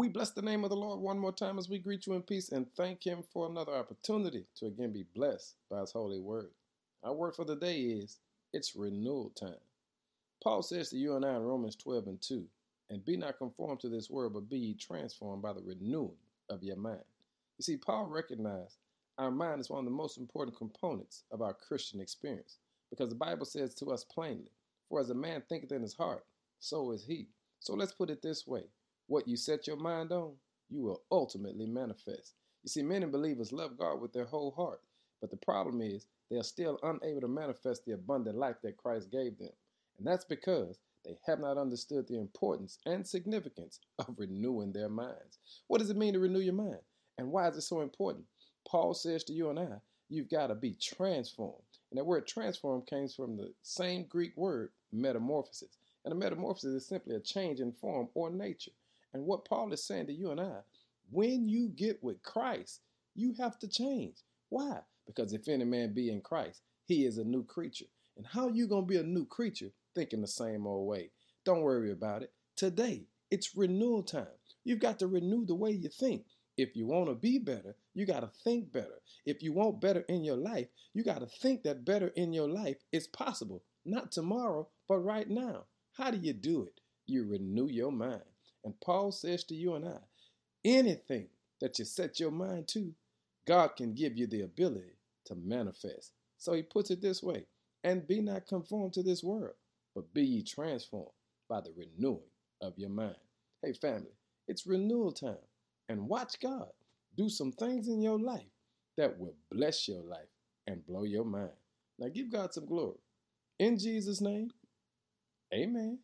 We bless the name of the Lord one more time as we greet you in peace and thank Him for another opportunity to again be blessed by His holy word. Our word for the day is it's renewal time. Paul says to you and I in Romans 12 and 2, and be not conformed to this world, but be ye transformed by the renewing of your mind. You see, Paul recognized our mind is one of the most important components of our Christian experience because the Bible says to us plainly, For as a man thinketh in his heart, so is he. So let's put it this way what you set your mind on, you will ultimately manifest. You see, many believers love God with their whole heart, but the problem is they are still unable to manifest the abundant life that Christ gave them. And that's because they have not understood the importance and significance of renewing their minds. What does it mean to renew your mind? And why is it so important? Paul says to you and I, you've got to be transformed. And that word transform comes from the same Greek word, metamorphosis. And a metamorphosis is simply a change in form or nature. And what Paul is saying to you and I, when you get with Christ, you have to change. Why? Because if any man be in Christ, he is a new creature. And how you going to be a new creature thinking the same old way? Don't worry about it. Today, it's renewal time. You've got to renew the way you think. If you want to be better, you got to think better. If you want better in your life, you got to think that better in your life is possible. Not tomorrow, but right now. How do you do it? You renew your mind. And Paul says to you and I, anything that you set your mind to, God can give you the ability to manifest. So he puts it this way and be not conformed to this world, but be ye transformed by the renewing of your mind. Hey, family, it's renewal time. And watch God do some things in your life that will bless your life and blow your mind. Now give God some glory. In Jesus' name, amen.